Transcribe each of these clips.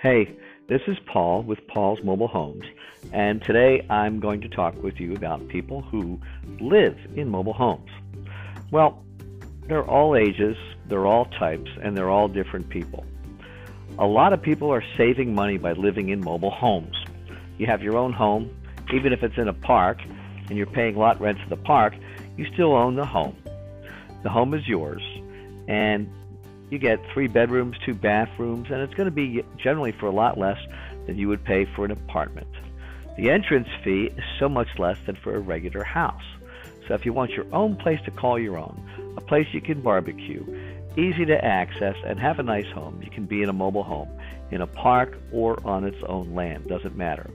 Hey, this is Paul with Paul's Mobile Homes, and today I'm going to talk with you about people who live in mobile homes. Well, they're all ages, they're all types, and they're all different people. A lot of people are saving money by living in mobile homes. You have your own home, even if it's in a park, and you're paying lot rent to the park, you still own the home. The home is yours, and you get three bedrooms, two bathrooms, and it's going to be generally for a lot less than you would pay for an apartment. The entrance fee is so much less than for a regular house. So if you want your own place to call your own, a place you can barbecue, easy to access, and have a nice home, you can be in a mobile home, in a park, or on its own land. Doesn't matter.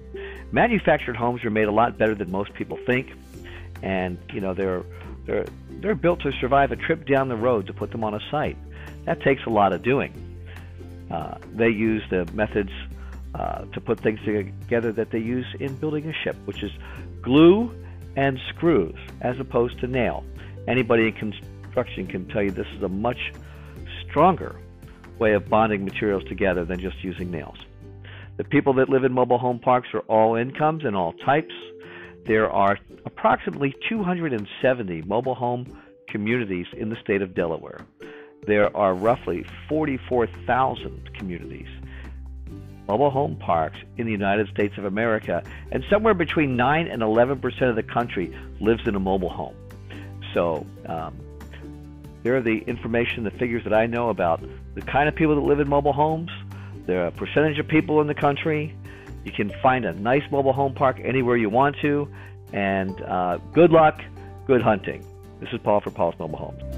Manufactured homes are made a lot better than most people think, and you know they're they're they're built to survive a trip down the road to put them on a site. That takes a lot of doing. Uh, they use the methods uh, to put things together that they use in building a ship, which is glue and screws as opposed to nail. Anybody in construction can tell you this is a much stronger way of bonding materials together than just using nails. The people that live in mobile home parks are all incomes and all types. There are approximately 270 mobile home communities in the state of Delaware. There are roughly 44,000 communities, mobile home parks in the United States of America, and somewhere between 9 and 11 percent of the country lives in a mobile home. So, um, there are the information, the figures that I know about the kind of people that live in mobile homes, the percentage of people in the country. You can find a nice mobile home park anywhere you want to, and uh, good luck, good hunting. This is Paul for Paul's Mobile Homes.